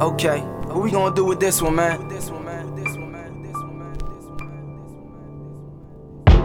Okay, what we gonna do with this one, man?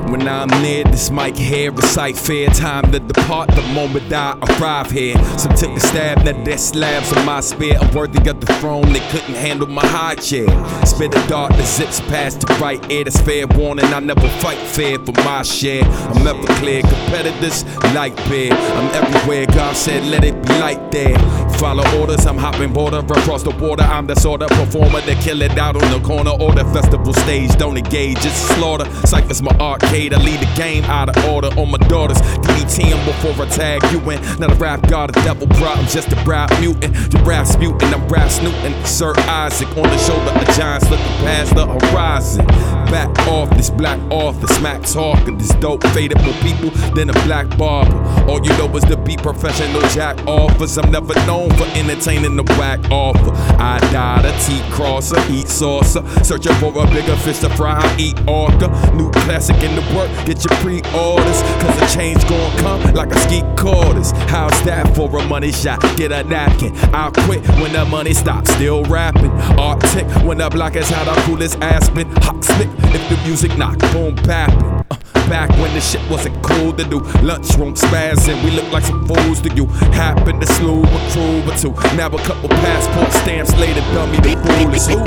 When I'm near this mic here, recite fair time to depart the moment I arrive here. Some took a stab at their slabs on my spear, unworthy of the throne. They couldn't handle my high chair. Spit a dart that zips past the right ear. That's fair warning. I never fight fair for my share. I'm never clear. Competitors like beer. I'm everywhere. God said, let it be light there. Follow orders. I'm hopping border across the water. I'm the sort of performer that kill it out on the corner or the festival stage. Don't engage. It's slaughter. Cypher's my arcade. I lead the game out of order on my daughters. DDT them before I tag you in. Not a rap god, a devil bro. I'm just a rap mutant. The rap's mutant, I'm rap snooting. Sir Isaac on the shoulder of giants looking past the horizon. Back off this black author, smack talking. This dope faded more people than a black barber. All you know is to be professional jack offers. I'm never known for entertaining the whack offer. I died a T crosser, heat saucer. Searching for a bigger fish to fry, I eat orca. New classic in the work, get your pre-orders. Cause the change gon' come like a ski quarters. How's that for a money shot? Get a napkin. I'll quit when the money stops. Still rapping. Arctic when the block is I'll cool as Aspen. Hot slick if the music knock, boom, bapping. Uh, Back when the shit wasn't cool to do. Lunchroom spazzing, we look like some fools to you. Happened to slew a crew or two. Now a couple passport stamps later, dummy, the fool is who?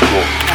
Coming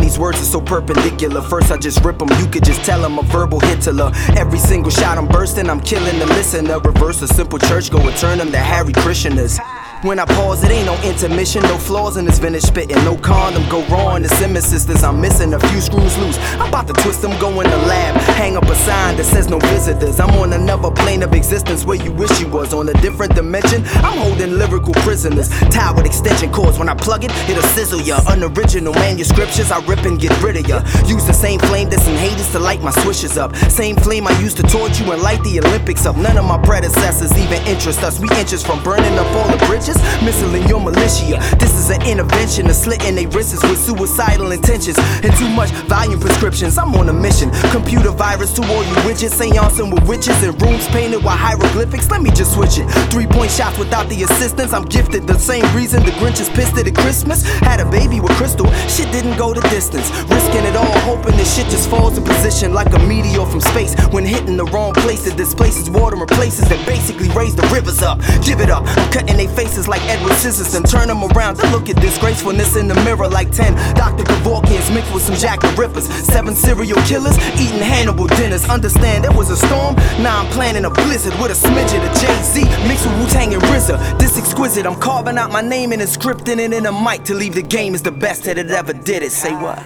These words are so perpendicular. First, I just rip them, you could just tell I'm a verbal Hitler. Every single shot I'm bursting, I'm killing the listener. Reverse a simple church, go and turn them to Harry Christianers. When I pause, it ain't no intermission, no flaws in this vintage spitting, no condom go wrong. The Simmons sisters, I'm missing a few screws loose. I'm about to twist them, go in the lab, hang up a sign that says no visitors. I'm on another plane of existence where you wish you was on a different dimension. I'm holding lyrical prisoners, tied with extension cords. When I plug it, it'll sizzle ya. Unoriginal manuscriptures, I rip and get rid of ya. Use the same flame that's in Hades to light my swishes up. Same flame I used to torch you and light the Olympics up. None of my predecessors even interest us. We inches from burning up all the bridges, missiling your militia. An intervention of slitting their wrists with suicidal intentions and too much volume prescriptions. I'm on a mission. Computer virus to all you widgets, seancing with witches and rooms painted with hieroglyphics. Let me just switch it. Three point shots without the assistance. I'm gifted. The same reason the Grinch is pissed at Christmas. Had a baby with Crystal. Shit didn't go the distance. Risking it all, hoping this shit just falls in position like a meteor from space. When hitting the wrong place, it displaces water and places that basically raise the rivers up. Give it up. I'm cutting their faces like Edward Scissors and turn them around to look at disgracefulness in the mirror like 10 Dr. Kevorkians mixed with some Jack the Rippers. Seven serial killers eating Hannibal dinners. Understand there was a storm? Now I'm planning a blizzard with a smidget of Jay Z mixed with Wu Tang and RZA. This exquisite, I'm carving out my name and inscripting it in a mic to leave the game as the best that it ever did it. Say what?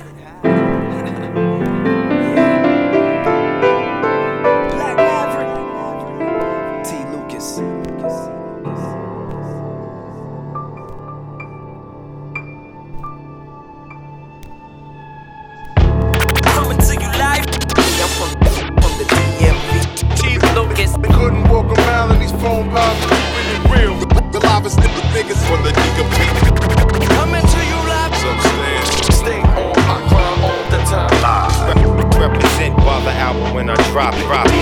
T. Lucas. I'm from, from the DMV. T. Lucas. Couldn't walk around in these phone lines really real. The livest niggas for the nigga Coming to you live. Stay on my grind all the time. Represent while the album when I drop it. Drop it.